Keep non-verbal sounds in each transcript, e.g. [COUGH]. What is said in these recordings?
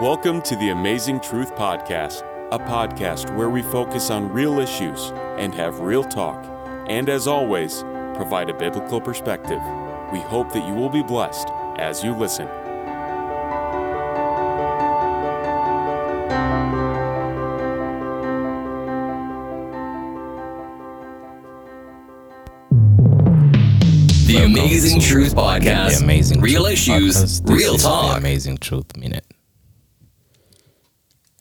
Welcome to the Amazing Truth Podcast, a podcast where we focus on real issues and have real talk, and as always, provide a biblical perspective. We hope that you will be blessed as you listen. The Amazing Truth Podcast. The Amazing Real Truth issues, Podcast. This real is the talk. Amazing Truth Minute.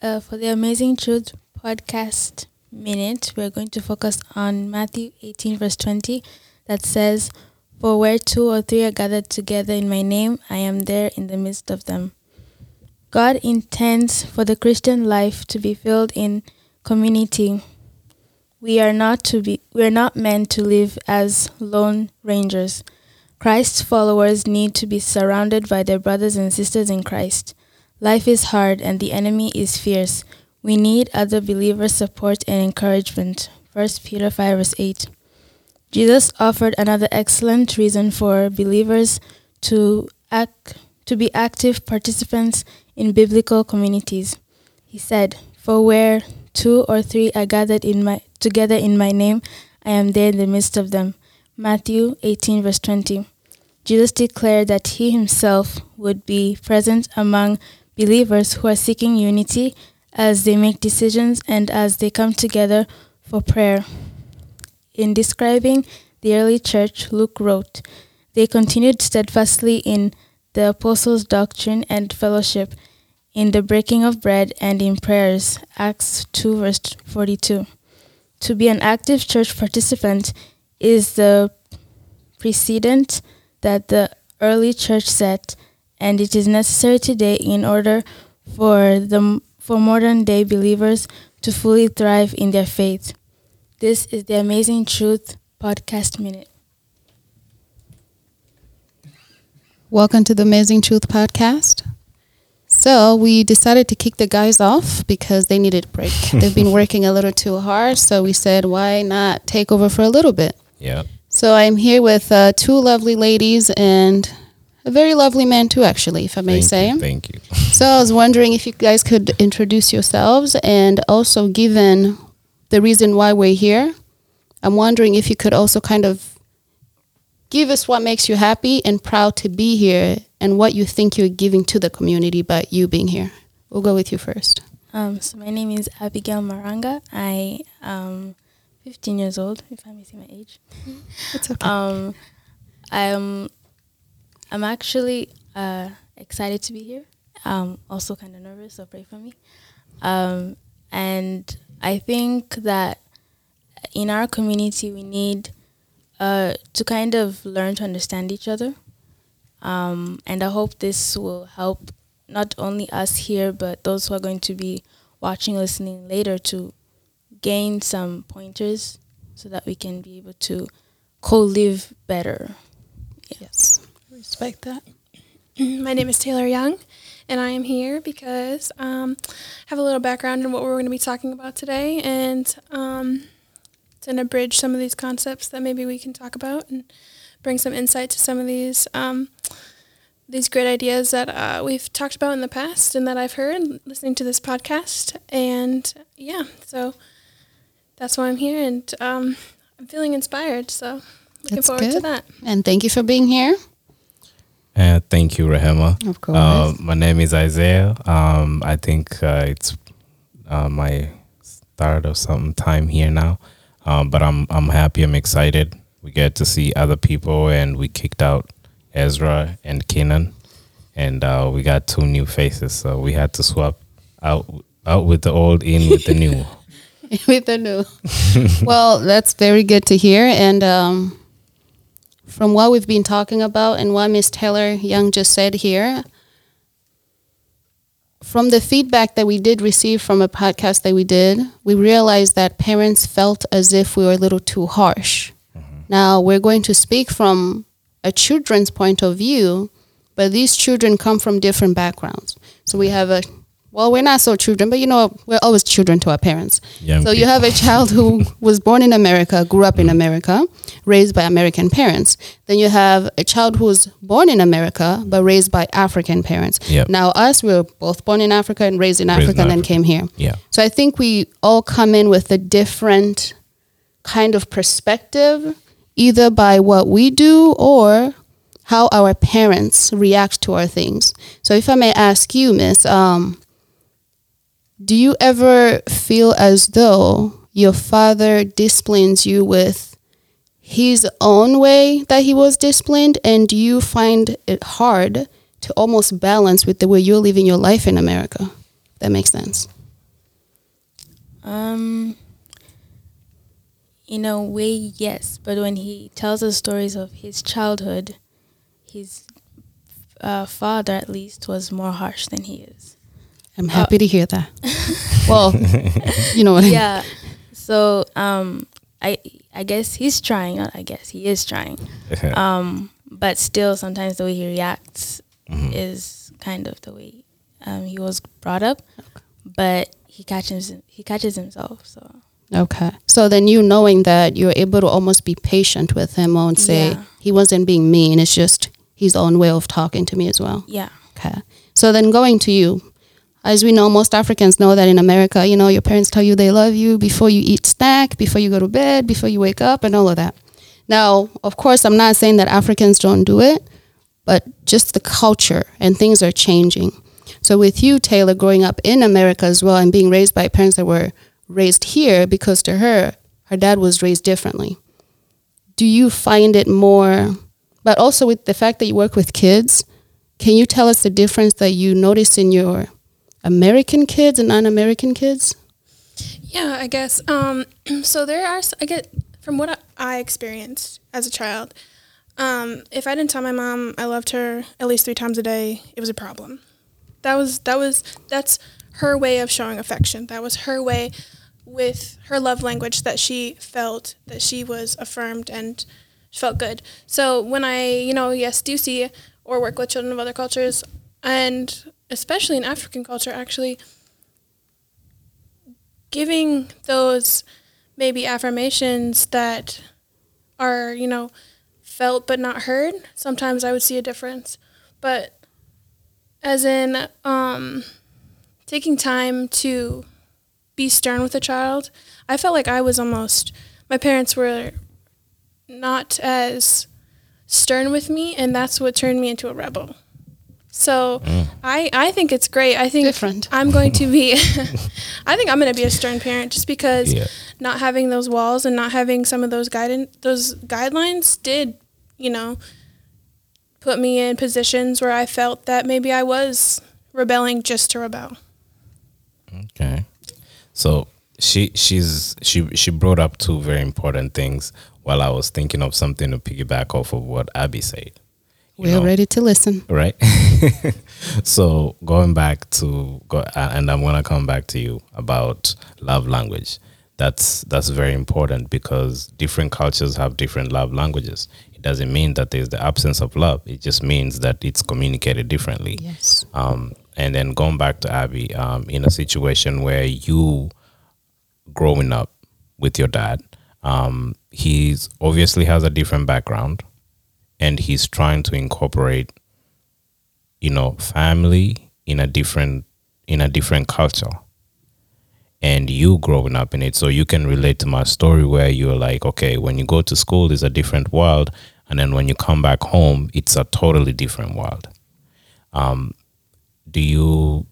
Uh, for the Amazing Truth podcast minute, we're going to focus on Matthew 18, verse 20, that says, For where two or three are gathered together in my name, I am there in the midst of them. God intends for the Christian life to be filled in community. We are not to be we are not meant to live as lone rangers. Christ's followers need to be surrounded by their brothers and sisters in Christ. Life is hard and the enemy is fierce. We need other believers' support and encouragement. 1 Peter 5 verse 8. Jesus offered another excellent reason for believers to act to be active participants in biblical communities. He said, For where two or three are gathered in my together in my name, I am there in the midst of them. Matthew 18 verse 20. Jesus declared that he himself would be present among believers who are seeking unity as they make decisions and as they come together for prayer. In describing the early church, Luke wrote, They continued steadfastly in the apostles' doctrine and fellowship, in the breaking of bread and in prayers. Acts 2, verse 42. To be an active church participant is the precedent that the early church set, and it is necessary today in order for the for modern day believers to fully thrive in their faith. This is the Amazing Truth Podcast Minute. Welcome to the Amazing Truth Podcast. So, we decided to kick the guys off because they needed a break. [LAUGHS] They've been working a little too hard, so we said, why not take over for a little bit? Yeah. So, I'm here with uh, two lovely ladies and a very lovely man, too, actually, if I may Thank say. You, thank you. So, I was wondering if you guys could introduce yourselves and also, given the reason why we're here, I'm wondering if you could also kind of give us what makes you happy and proud to be here and what you think you're giving to the community by you being here. We'll go with you first. Um, so my name is Abigael Maranga. I am 15 years old, if I'm missing my age. [LAUGHS] It's okay. Um, I'm I'm actually uh, excited to be here. Um, also kind of nervous, so pray for me. Um, and I think that in our community we need uh, to kind of learn to understand each other. Um, and I hope this will help not only us here, but those who are going to be watching, listening later to gain some pointers so that we can be able to co-live better. yes. Respect that. [CLEARS THROAT] My name is Taylor Young, and I am here because um, I have a little background in what we're going to be talking about today, and um, to abridge some of these concepts that maybe we can talk about and bring some insight to some of these um, these great ideas that uh, we've talked about in the past and that I've heard listening to this podcast. And yeah, so that's why I'm here, and um, I'm feeling inspired. So looking That's forward to that. And thank you for being here. Thank you, Rehema. Of course. Uh, my name is Isaiah. Um, I think uh, it's uh, my start of some time here now, um, but I'm I'm happy. I'm excited. We get to see other people, and we kicked out Ezra and Kenan, and uh, we got two new faces. So we had to swap out out with the old, in with the new. [LAUGHS] with the new. [LAUGHS] well, that's very good to hear. And um, from what we've been talking about and what Miss Taylor Young just said here, from the feedback that we did receive from a podcast that we did, we realized that parents felt as if we were a little too harsh. Mm-hmm. Now, we're going to speak from a children's point of view, but these children come from different backgrounds. So we have a well, we're not so children, but you know, we're always children to our parents. Young so you have a child who [LAUGHS] was born in America, grew up in America, raised by American parents. Then you have a child who was born in America but raised by African parents. Yep. Now us, we were both born in Africa and raised in Raised in Africa, and then came here. Yeah. So I think we all come in with a different kind of perspective, either by what we do or how our parents react to our things. So if I may ask you, Miss, um, do you ever feel as though your father disciplines you with his own way that he was disciplined, and do you find it hard to almost balance with the way you're living your life in America? That makes sense. Um, in a way, yes. But when he tells us stories of his childhood, his uh, father, at least, was more harsh than he is. I'm happy to hear that. [LAUGHS] well, you know what I mean. Yeah. So, um, I I guess he's trying. I guess he is trying. [LAUGHS] Um, but still, sometimes the way he reacts is kind of the way um, he was brought up. But he catches he catches himself. So Okay. So then you knowing that you're able to almost be patient with him and say Yeah. he wasn't being mean. It's just his own way of talking to me as well. yeah. Okay. So then going to you, as we know, most Africans know that in America, you know, your parents tell you they love you before you eat snack, before you go to bed, before you wake up, and all of that. Now, of course, I'm not saying that Africans don't do it, but just the culture and things are changing. So with you, Taylor, growing up in America as well and being raised by parents that were raised here, because to her, her dad was raised differently. Do you find it more, but also with the fact that you work with kids, can you tell us the difference that you notice in your American kids and non-American kids? Yeah, I guess. Um, [CLEARS THROAT] so there are. I get from what I- experienced as a child. Um, if I didn't tell my mom I loved her at least three times a day, it was a problem. That was that was that's her way of showing affection. That was her way with her love language that she felt that she was affirmed and felt good. So when I, you know, yes, do see or work with children of other cultures, and especially in African culture, actually, giving those maybe affirmations that are, you know, felt but not heard, sometimes I would see a difference. But as in um, taking time to be stern with a child, I felt like I was almost, my parents were not as stern with me, and that's what turned me into a rebel. So mm. I, I think it's great. I think Different. I'm going to be, [LAUGHS] [LAUGHS] I think I'm going to be a stern parent just because Yeah. not having those walls and not having some of those guidance, those guidelines did, you know, put me in positions where I felt that maybe I was rebelling just to rebel. Okay. So she she's she she brought up two very important things while I was thinking of something to piggyback off of what Abby said. We're know, ready to listen. right? [LAUGHS] so going back to go, uh, and I'm gonna come back to you about love language. That's that's very important because different cultures have different love languages. It doesn't mean that there's the absence of love. It just means that it's communicated differently. Yes. Um, and then going back to Abby, um, in a situation where you growing up with your dad, um, he's obviously has a different background, and he's trying to incorporate, you know, family in a different in a different culture. And you growing up in it, so you can relate to my story where you're like, okay, when you go to school, it's a different world, and then when you come back home, it's a totally different world. Um, do you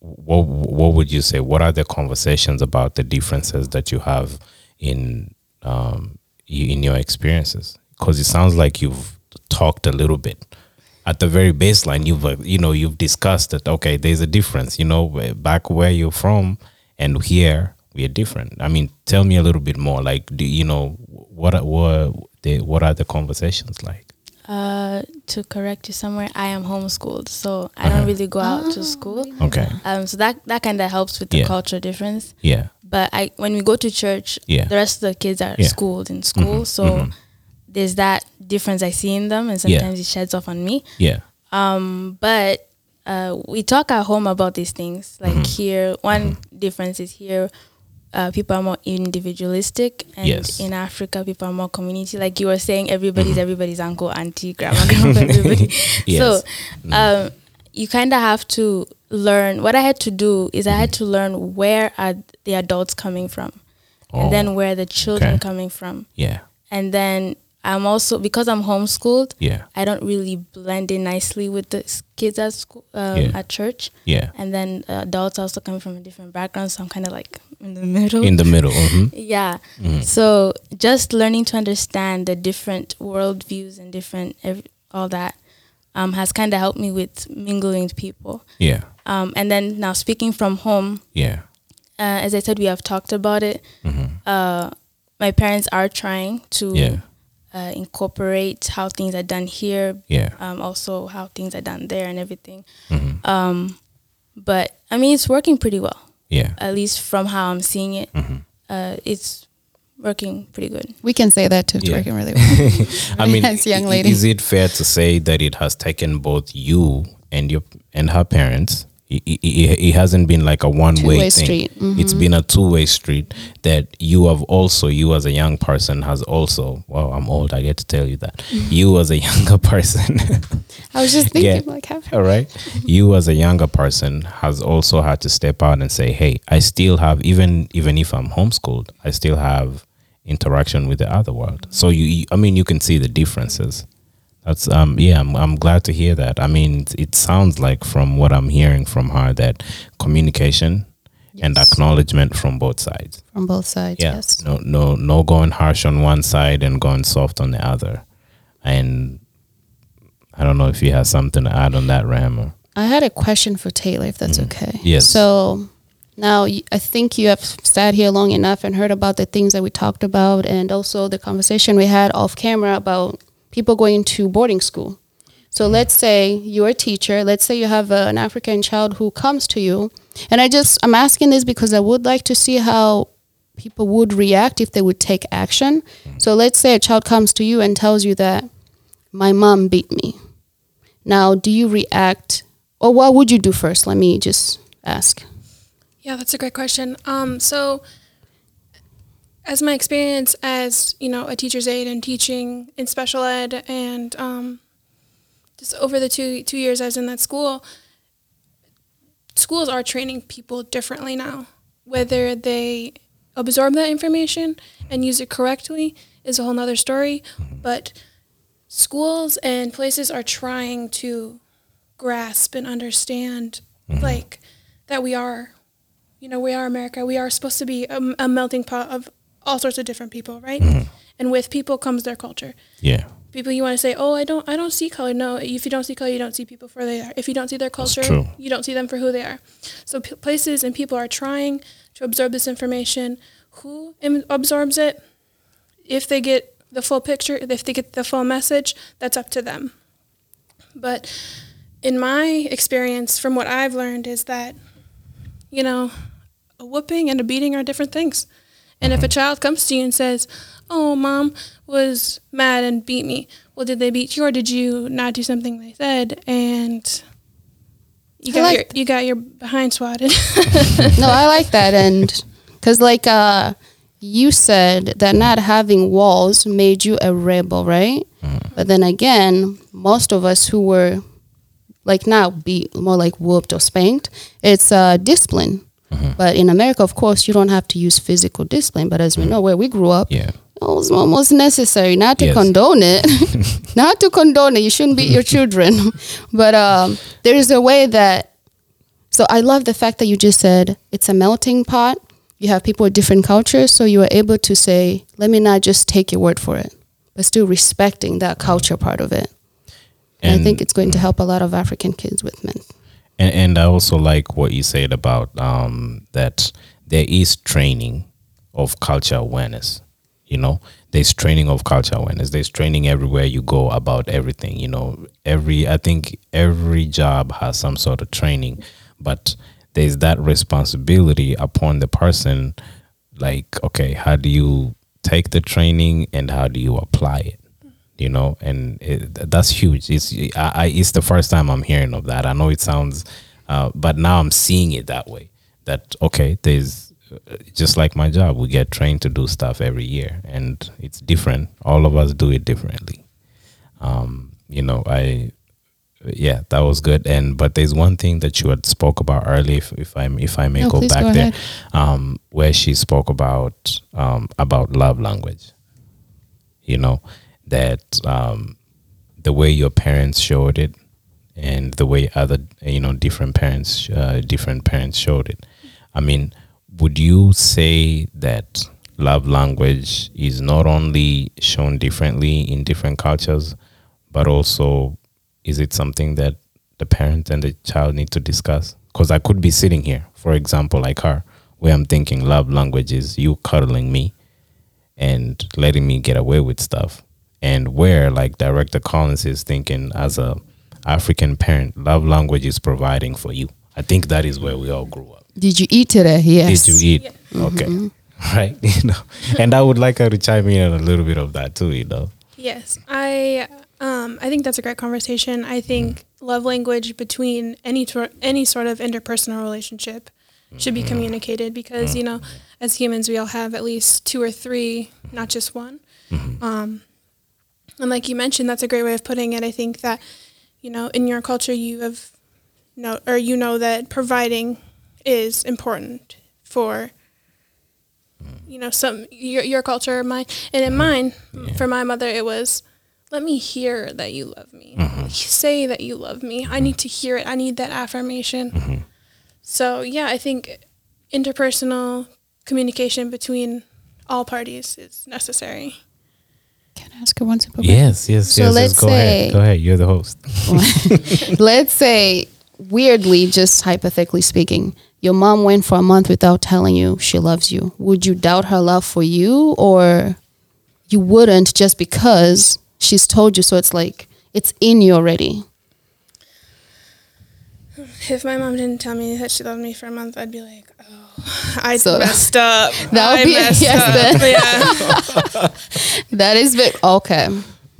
what what would you say? What are the conversations about the differences that you have in um in your experiences because it sounds like you've talked a little bit at the very baseline you've uh, you know you've discussed that okay there's a difference you know back where you're from and here we are different i mean tell me a little bit more like do you know what are, what the what are the conversations like Uh, to correct you somewhere, I am homeschooled, so I don't really go out to school. okay Um, so that that kind of helps with the Yeah. culture difference. yeah But I, when we go to church, Yeah. the rest of the kids are Yeah. schooled in school, so there's that difference I see in them, and Yeah. sometimes it sheds off on me. yeah Um, but uh, we talk at home about these things. Like Mm-hmm. here, one difference is here, uh, people are more individualistic, and Yes. in Africa, people are more community. Like you were saying, everybody's Mm-hmm. everybody's uncle, auntie, grandma, [LAUGHS] grandpa, everybody. [LAUGHS] Yes. So, um, you kind of have to learn. What I had to do is I had Mm-hmm. to learn where are the adults coming from, and Oh, then where the children okay. coming from, Yeah. and then I'm also because I'm homeschooled. Yeah. I don't really blend in nicely with the kids at school, um, Yeah. at church, Yeah. and then uh, adults also coming from a different background, so I'm kind of like in the middle. In the [LAUGHS] middle. hmm yeah. So just learning to understand the different worldviews and different ev- all that um, has kind of helped me with mingling with people. Yeah. Um, and then now speaking from home, Yeah. uh, as I said, we have talked about it. Uh, my parents are trying to Mm-hmm. Yeah. Uh, incorporate how things are done here, Yeah. um, also how things are done there and everything. Mhm. Um, but I mean, it's working pretty well, Yeah. at least from how I'm seeing it. Mm-hmm. Uh, it's working pretty good. We can say that too. It's Yeah. working really well. [LAUGHS] I mean, [LAUGHS] As young lady. is it fair to say that it has taken both you and your and her parents? It, it, it it hasn't been like a one way thing. street. Mm-hmm. It's been a two way street that you have also you as a young person has also. Well, I'm old. I get to tell you that you as a [LAUGHS] younger person. I was just thinking, Yeah. like, how All right. [LAUGHS] You as a younger person has also had to step out and say, "Hey, I still have even even if I'm homeschooled, I still have interaction with the other world." So you, you I mean, you can see the differences. That's um yeah, I'm I'm glad to hear that. I mean, it, sounds like from what I'm hearing from her that communication and acknowledgement from both sides. from both sides. Yeah. Yes. No no no going harsh on one side and going soft on the other. And I don't know if you have something to add on that, Ram. Or, I had a question for Taylor, if that's okay. Mm. Yes. So now I think you have sat here long enough and heard about the things that we talked about and also the conversation we had off camera about people going to boarding school. So let's say you're a teacher. Let's say you have a, an African child who comes to you. And I just, I'm asking this because I would like to see how people would react if they would take action. So let's say a child comes to you and tells you that my mom beat me. Now, do you react, or what would you do first? Let me just ask. Yeah, that's a great question. Um, so, as my experience as you know a teacher's aide and teaching in special ed, and um, just over the two two years I was in that school, schools are training people differently now. Whether they absorb that information and use it correctly is a whole nother story. But schools and places are trying to grasp and understand, like that we are you know, we are America. We are supposed to be a, a melting pot of all sorts of different people, right? Mm-hmm. And with people comes their culture. yeah. People you want to say, "Oh, I don't I don't see color." No, if you don't see color, you don't see people for they are. If you don't see their culture, you don't see them for who they are. So p- places and people are trying to absorb this information. Who Im- absorbs it? If they get the full picture, if they get the full message, that's up to them. But in my experience, from what I've learned, is that you know, a whooping and a beating are different things. And if a child comes to you and says, "Oh, mom was mad and beat me," well, did they beat you or did you not do something they said? And you got like your you got your behind swatted. [LAUGHS] no, I like that, and because like uh, you said that not having walls made you a rebel, right? But then again, most of us who were like now be more like whooped or spanked, it's uh, discipline. Mm-hmm. But in America, of course, you don't have to use physical discipline. But as we mm-hmm. know, where we grew up, Yeah. it was almost necessary not to Yes. condone it. [LAUGHS] [LAUGHS] Not to condone it. You shouldn't beat your [LAUGHS] children. But um, there is a way that so i love the fact that you just said it's a melting pot. You have people with different cultures so you are able to say let me not just take your word for it but still respecting that mm-hmm. culture part of it. And, i think it's going to help a lot of african kids with men And, and I also like what you said about um, that there is training of culture awareness. You know, there's training of culture awareness. There's training everywhere you go about everything. You know, every I think every job has some sort of training, but there's that responsibility upon the person. Like, okay, how do you take the training and how do you apply it? You know, and it, that's huge. It's I, I, it's the first time I'm hearing of that. I know it sounds, uh, but now I'm seeing it that way. That okay, there's uh, just like my job, we get trained to do stuff every year, and it's different. All of us do it differently. Um, you know, I yeah, that was good. And but there's one thing that you had spoke about earlier, if, if I if I may No, go back go there, um, where she spoke about um, about love language. You know that um, the way your parents showed it, and the way other you know different parents uh, different parents showed it. I mean, would you say that love language is not only shown differently in different cultures, but also is it something that the parent and the child need to discuss? Because I could be sitting here, for example, like her, where I'm thinking love language is you cuddling me and letting me get away with stuff, and where like Director Collins is thinking as a African parent, love language is providing for you. I think that is where we all grew up. Did you eat today? Yes. Did you eat? Okay. Mm-hmm. [LAUGHS] Right. [LAUGHS] You know. And I would like her to chime in on a little bit of that too, you know. Yes, I um, I think that's a great conversation. I think mm-hmm. love language between any tor- any sort of interpersonal relationship should be mm-hmm. communicated because you know, as humans, we all have at least two or three, not just one. Um, and like you mentioned, that's a great way of putting it. I think that you know, in your culture, you have know or you know that providing is important for you know some your your culture mine and in mine for my mother it was let me hear that you love me. Mm-hmm. Say that you love me. I need mm-hmm. to hear it. I need that affirmation. Mm-hmm. So yeah i think interpersonal communication between all parties is necessary Can I ask you one simple question? Yes, yes, So yes. let's yes. Go ahead. say- Go ahead. You're the host. [LAUGHS] Let's say, weirdly, just hypothetically speaking, your mom went for a month without telling you she loves you. Would you doubt her love for you, or you wouldn't just because she's told you? So it's like it's in you already. If my mom didn't tell me that she loved me for a month i'd be like oh i So- messed up [LAUGHS] That would I be- messed yes, up. yeah [LAUGHS] That is bit okay.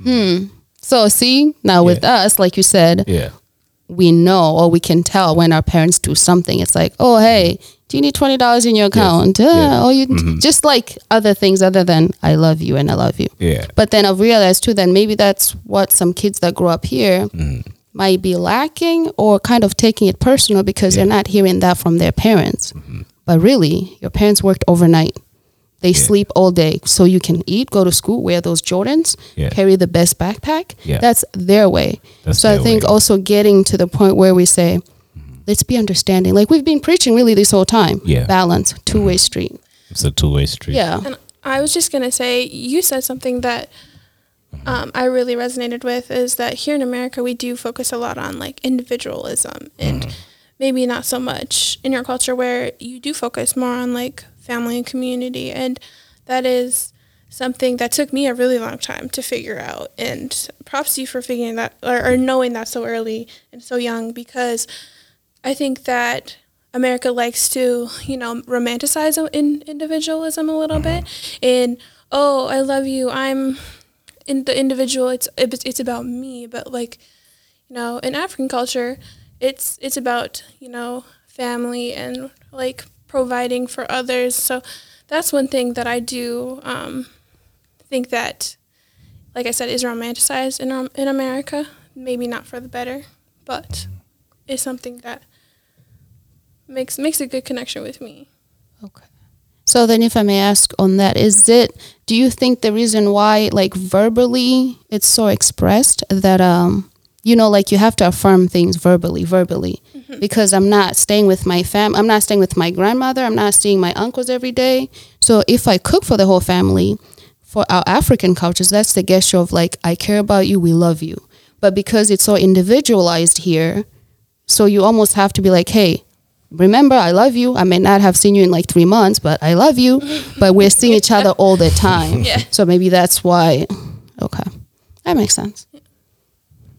Hmm. So see now with Yeah. us, like you said, Yeah. we know or we can tell when our parents do something. It's like, oh hey, do you need twenty dollars in your account? Yeah. Yeah. Or you just like other things other than I love you and I love you. Yeah. But then I've realized too that maybe that's what some kids that grow up here might be lacking or kind of taking it personal because they're not hearing that from their parents. Mm-hmm. But really, your parents worked overnight. They Yeah. sleep all day so you can eat, go to school, wear those Jordans, Yeah. carry the best backpack. Yeah. That's their way. That's so I think way. also getting to the point where we say, mm-hmm. let's be understanding. Like we've been preaching really this whole time. Yeah. Balance, two way mm-hmm. street. It's a two way street. Yeah. And I was just gonna say, you said something that Mm-hmm. um, I really resonated with is that here in America we do focus a lot on like individualism and mm-hmm. maybe not so much in your culture where you do focus more on like family and community. And that is something that took me a really long time to figure out. And props to you for figuring that or, or knowing that so early and so young because I think that America likes to, you know, romanticize in individualism a little mm-hmm. bit. And oh, I love you. I'm in the individual. It's it's it's about me. But like, you know, in African culture, it's it's about you know family and like providing for others. So that's one thing that I do um, think that, like I said, is romanticized in Am- in America. Maybe not for the better, but is something that makes makes a good connection with me. Okay. So then, if I may ask on that, is it? Do you think the reason why, like verbally, it's so expressed that um, you know, like you have to affirm things verbally, verbally, because I'm not staying with my fam, I'm not staying with my grandmother, I'm not seeing my uncles every day. So if I cook for the whole family, for our African cultures, that's the gesture of like, I care about you, we love you. But because it's so individualized here, so you almost have to be like, hey, remember, I love you. I may not have seen you in like three months, but I love you. but we're seeing each other all the time. Yeah. So maybe that's why. Okay. That makes sense.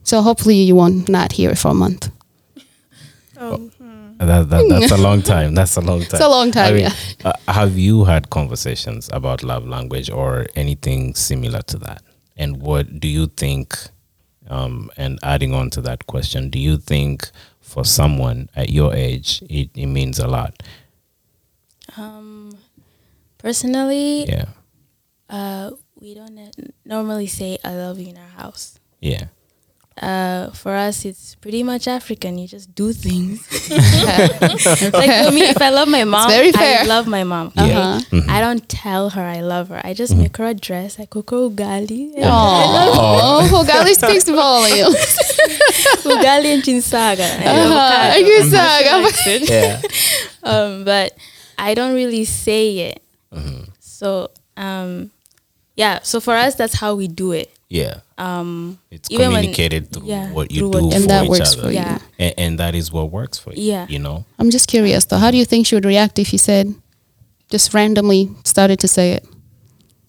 So hopefully you won't not hear it for a month. Oh, That, that, that's a long time. That's a long time. [LAUGHS] It's a long time, yeah. uh, have you had conversations about love language or anything similar to that? And what do you think? Um, and adding on to that question, do you think for someone at your age it, it means a lot? Um, personally, Yeah, uh, we don't normally say "I love you" in our house. yeah, Uh, for us, it's pretty much African. You just do things. [LAUGHS] [LAUGHS] like for me, if I love my mom, very. I love my mom. Yeah. Okay? Uh-huh. I don't tell her I love her. I just make her a dress. I cook her ugali. [LAUGHS] Oh, Ugali speaks volumes. ugali and chinsaga. Uh-huh. Chinsaga. yeah. um, but I don't really say it. So, um, yeah. So for us, that's how we do it. Yeah, Um, it's Even when- communicated through yeah, what you through do what- for And that each works other. for you. Yeah. and, and that is what works for you. Yeah. you know. I'm just curious though. How do you think she would react if you said, just randomly started to say it?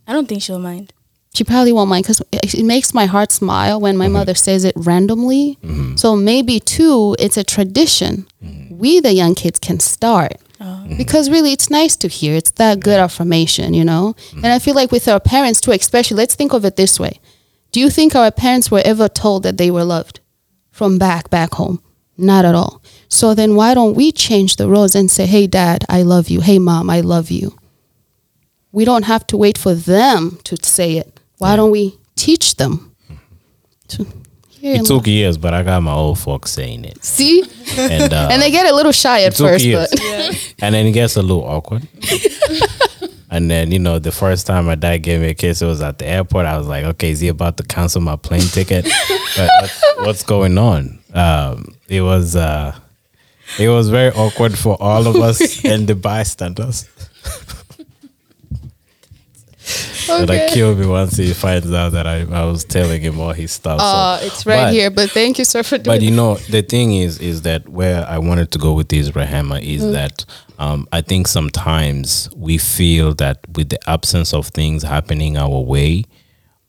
I don't think she'll mind. She probably won't mind because it makes my heart smile when my mm-hmm. mother says it randomly. Mm-hmm. So maybe too, it's a tradition. Mm-hmm. We, the young kids, can start oh. because really it's nice to hear. It's that good affirmation, you know? And I feel like with our parents too, especially, let's think of it this way. Do you think our parents were ever told that they were loved from back, back home? Not at all. So then why don't we change the roles and say, hey, dad, I love you. Hey, mom, I love you. We don't have to wait for them to say it. Why don't we teach them? To hear It and took years, but I got my old folks saying it, see, and uh, [LAUGHS] and they get a little shy at it took first, years. but and then it gets a little awkward. [LAUGHS] and then you know, the first time my dad gave me a kiss, it was at the airport. I was like, okay, is he about to cancel my plane ticket? [LAUGHS] But what's, what's going on? Um, it was uh, it was very awkward for all of us [LAUGHS] and the bystanders. [LAUGHS] Okay. it killed me once he finds out that I, I was telling him all his stuff. so- uh, it's right But- here. But thank you, sir, for doing. but you know, the thing is, is that where I wanted to go with this, Rehema, is Mm. that um, I think sometimes we feel that with the absence of things happening our way,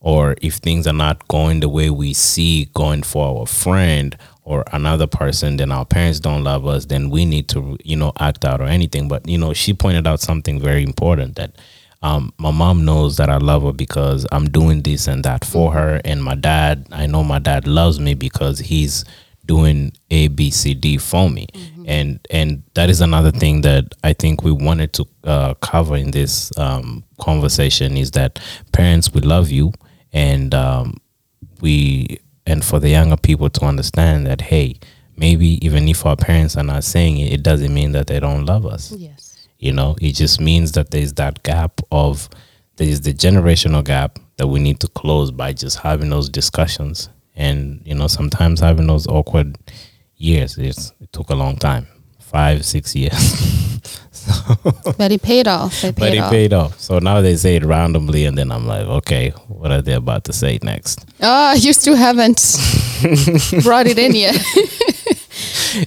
or if things are not going the way we see going for our friend or another person, then our parents don't love us, then we need to, you know, act out or anything. But, you know, she pointed out something very important that um, my mom knows that I love her because I'm doing this and that for her. And my dad, I know my dad loves me because he's doing A, B, C, D for me. And and that is another thing that I think we wanted to uh, cover in this um, conversation is that parents, we love you, and um, we and for the younger people to understand that hey, maybe even if our parents are not saying it, it doesn't mean that they don't love us. yes. You know, it just means that there's that gap of there's the generational gap that we need to close by just having those discussions. And, you know, sometimes having those awkward years, it's, it took a long time five, six years. [LAUGHS] But it paid off. It paid but it off. paid off. So now they say it randomly, and then I'm like, okay, what are they about to say next? Ah, you still haven't [LAUGHS] brought it in yet. [LAUGHS]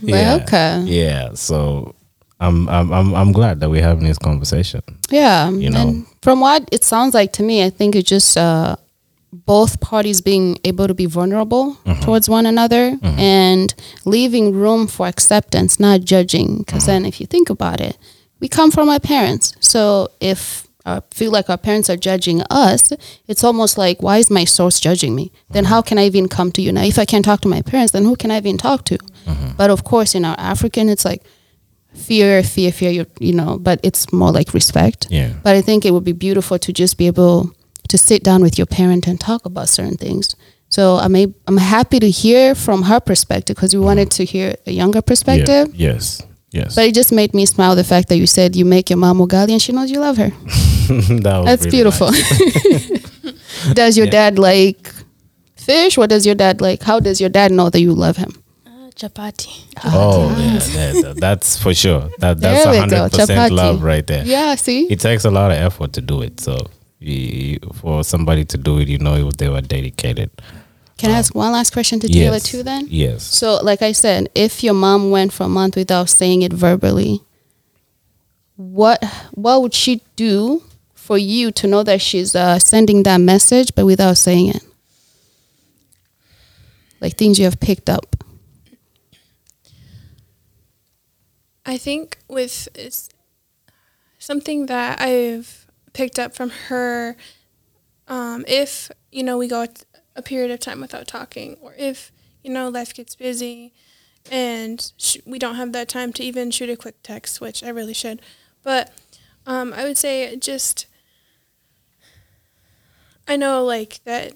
Yeah. okay. Yeah. So I'm, I'm, I'm, I'm glad that we're having this conversation. Yeah. You know. From what it sounds like to me, I think it's just uh, both parties being able to be vulnerable Mm-hmm. towards one another and leaving room for acceptance, not judging. Because Mm-hmm. then, if you think about it, we come from our parents. So if I feel like our parents are judging us, it's almost like, why is my source judging me? Then how can I even come to you? Now, if I can't talk to my parents, then who can I even talk to? Mm-hmm. But of course, in our African, it's like fear, fear, fear, you, you know, but it's more like respect. Yeah. But I think it would be beautiful to just be able to sit down with your parent and talk about certain things. So I'm a, I'm happy to hear from her perspective because we mm-hmm. wanted to hear a younger perspective. Yeah. Yes. Yes. But it just made me smile the fact that you said you make your mom ugali and she knows you love her. [LAUGHS] that was That's really beautiful. nice. [LAUGHS] does your Yeah. dad like fish? What does your dad like? How does your dad know that you love him? Chapati. Oh, yeah, yeah, that's for sure. That that's There we go, hundred percent love right there. Yeah, see? It takes a lot of effort to do it. So you, for somebody to do it, you know, they were dedicated. Can I ask one last question to Taylor yes. too then? Yes. So, like I said, if your mom went for a month without saying it verbally, what what would she do for you to know that she's uh, sending that message, but without saying it? Like things you have picked up. I think with something that I've picked up from her, um, if you know we go a period of time without talking, or if you know life gets busy and sh- we don't have that time to even shoot a quick text, which I really should. But um, I would say just I know like that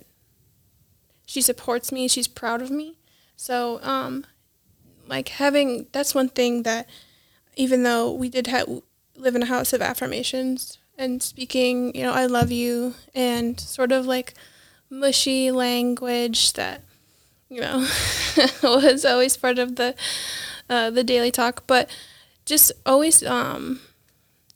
she supports me, she's proud of me. So um, like having that's one thing that even though we did live in a house of affirmations and speaking, you know, I love you and sort of like mushy language that you know [LAUGHS] was always part of the uh, the daily talk, but just always um,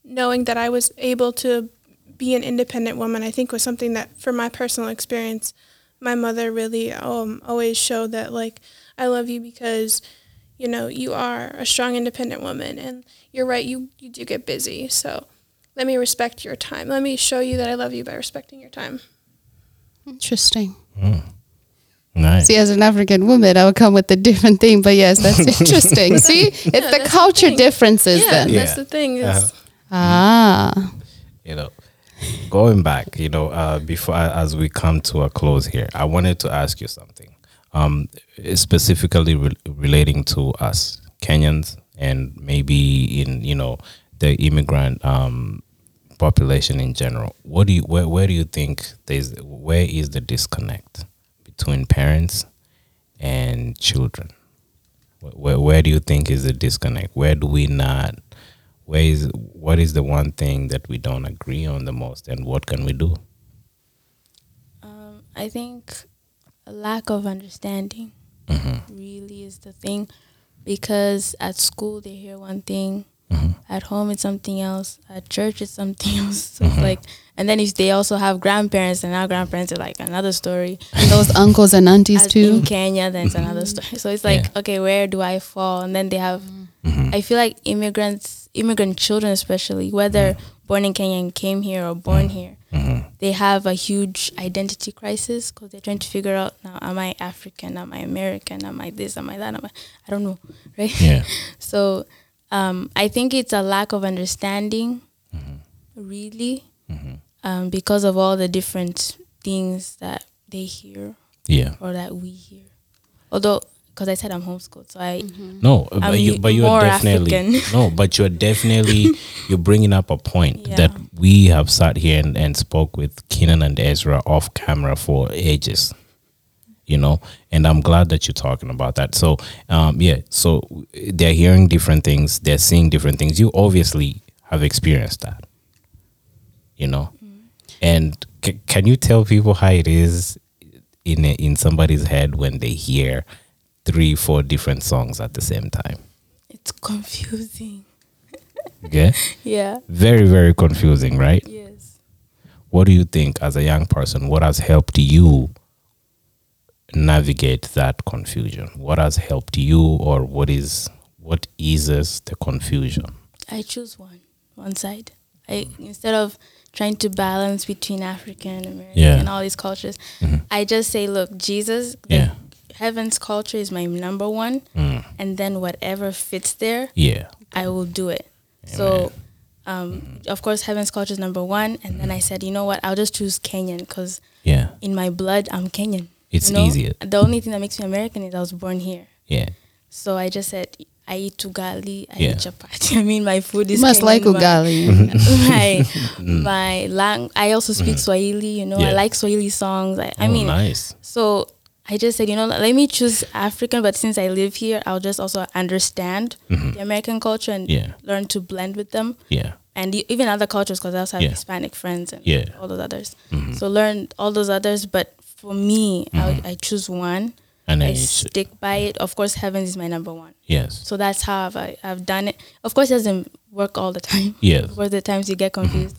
knowing that I was able to be an independent woman, I think was something that, for my personal experience, my mother really um, always showed that like I love you because you know you are a strong independent woman and you're right you you do get busy so let me respect your time let me show you that I love you by respecting your time Interesting. Nice. See, as an African woman, I would come with a different thing, but yes, that's [LAUGHS] interesting. See, [LAUGHS] it's the the culture thing. differences yeah, then. Yeah. that's the thing is Uh-huh. Ah, you know going back you know uh, before as we come to a close here i wanted to ask you something um, specifically re- relating to us kenyans and maybe in you know the immigrant um, population in general. What do you where, where do you think there's where is the disconnect between parents and children? Where, where, do you think is the disconnect? Where do we not where is what is the one thing that we don't agree on the most and what can we do? Um, I think a lack of understanding Mm-hmm. really is the thing because at school they hear one thing, Mm-hmm. at home it's something else, at church it's something [LAUGHS] else. So Mm-hmm. it's like, and then if they also have grandparents, and now grandparents are like another story. and those [LAUGHS] uncles and aunties As too. in Kenya, then it's another story. [LAUGHS] So it's like, Yeah. okay, where do I fall? And then they have, Mm-hmm. I feel like immigrants, immigrant children especially, whether born in Kenya and came here or born here, Mm-hmm. they have a huge identity crisis because they're trying to figure out now, am I African? Am I American? Am I this? Am I that? Am I, I don't know, [LAUGHS] right? yeah So um, I think it's a lack of understanding, Mm-hmm. really, um, because of all the different things that they hear yeah or that we hear. Although, because I said I'm homeschooled, so I no uh, I'm but you, but you're definitely African. [LAUGHS] no but you're definitely [LAUGHS] you're bringing up a point Yeah. that we have sat here and, and spoke with Kenan and Ezra off camera for ages you know and i'm glad that you're talking about that. So um yeah so they're hearing different things they're seeing different things. You obviously have experienced that you know? And c- can you tell people how it is in in somebody's head when they hear three four different songs at the same time it's confusing. okay [LAUGHS] Yeah. very very confusing right Yes. what do you think as a young person what has helped you navigate that confusion what has helped you or what is what eases the confusion I choose one, one side. I instead of trying to balance between African, American, Yeah. and all these cultures, mm-hmm. I just say, look, Jesus, Yeah. Heaven's culture is my number one, Mm. and then whatever fits there, yeah I will do it. So, um, of course, heaven's culture is number one, and then I said, you know what, I'll just choose Kenyan because yeah in my blood, I'm Kenyan. It's you know? easier. The only thing that makes me American is I was born here. yeah So I just said, I eat ugali, I Yeah. eat chapati. [LAUGHS] I mean, my food You is must like Kenyan, but- ugali. [LAUGHS] my my lang- I also speak Swahili. You know, Mm. Yeah. I like Swahili songs. I, I oh, mean, nice so I just said, you know, let me choose African. But since I live here, I'll just also understand the American culture and Mm-hmm. Yeah. learn to blend with them yeah and e- even other cultures because I also have Yeah. Hispanic friends and Yeah. all those others. So learn all those others. But for me, Mm-hmm. I, I choose one. and I should, stick by it. Of course, heavens is my number one. yes So that's how I've, I- I've done it. Of course, it doesn't work all the time. Yes. [LAUGHS] For the times you get Mm-hmm. confused.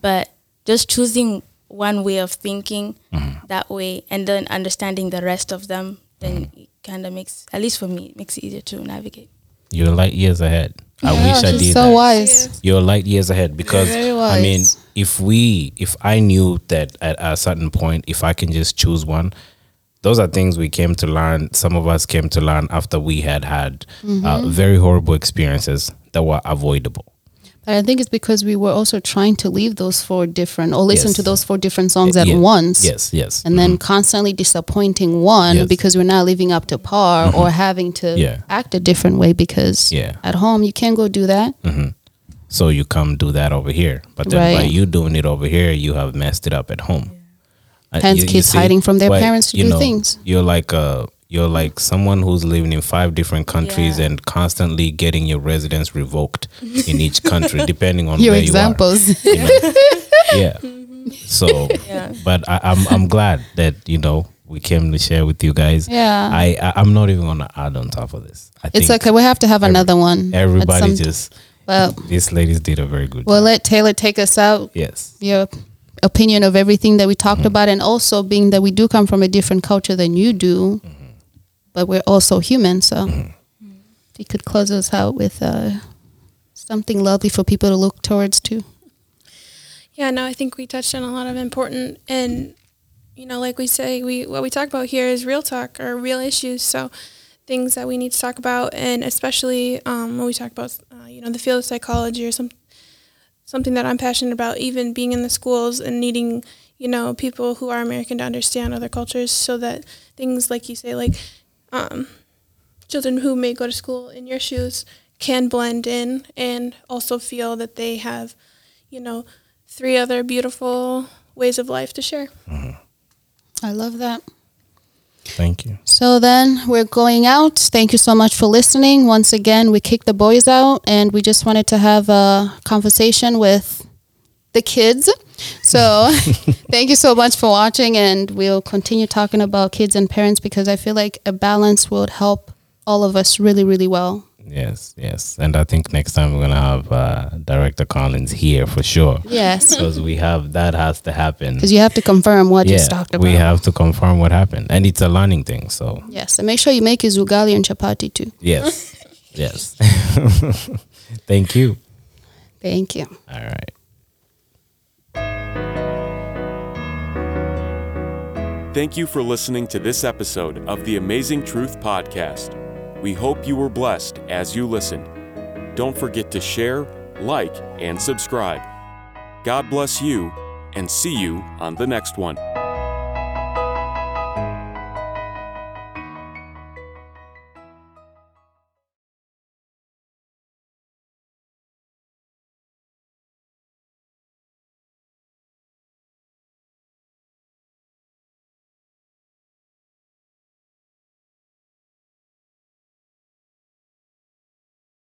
But just choosing one way of thinking Mm-hmm. that way and then understanding the rest of them, then Mm-hmm. it kind of makes, at least for me, it makes it easier to navigate. you're light years ahead i wish i did so that wise. you're light years ahead because I mean, if we, if I knew that at a certain point, if I can just choose one, those are things we came to learn. Some of us came to learn after we had had uh, very horrible experiences that were avoidable. I think it's because we were also trying to leave those four different or listen Yes. to those four different songs at once. Yes, yes. And then constantly disappointing one Yes. because we're not living up to par or having to Yeah. act a different way because Yeah. at home you can't go do that. so you come do that over here, but then by you doing it over here, you have messed it up at home. Uh, Hence you- you kids see, hiding from their why- parents to you do know, things. You're like uh you're like someone who's living in five different countries Yeah. and constantly getting your residence revoked in each country, [LAUGHS] depending on Your where examples. you are. You know? [LAUGHS] yeah. So, Yeah. but I, I'm I'm glad that you know we came to share with you guys. Yeah. I, I I'm not even gonna add on top of this. I it's think okay. We have to have another one. Everybody some- just well, these ladies did a very good we'll job. let Taylor take us out. Yes. Your opinion of everything that we talked Mm-hmm. about, and also being that we do come from a different culture than you do, Mm-hmm. But we're also human. So, if you could close us out with uh, something lovely for people to look towards too. Yeah, no, I think we touched on a lot of important and you know, like we say, we what we talk about here is real talk or real issues. So things that we need to talk about, and especially um, when we talk about uh, you know the field of psychology or some something that I'm passionate about, even being in the schools and needing you know people who are American to understand other cultures, so that things like you say, like um, children who may go to school in your shoes can blend in and also feel that they have you know three other beautiful ways of life to share. I love that. Thank you. So then we're going out. Thank you so much for listening. Once again, we kicked the boys out and we just wanted to have a conversation with the kids. So [LAUGHS] thank you so much for watching and we'll continue talking about kids and parents because I feel like a balance would help all of us really, really well. Yes, yes. And I think next time we're gonna have uh, Director Collins here for sure. Yes. Because we have that has to happen. Because you have to confirm what you just talked about. we have to confirm what happened, and it's a learning thing. So Yes. And make sure you make his ugali and chapati too. yes, [LAUGHS] yes. [LAUGHS] Thank you. Thank you. All right. Thank you for listening to this episode of the Amazing Truth Podcast. We hope you were blessed as you listened. Don't forget to share, like, and subscribe. God bless you, and see you on the next one.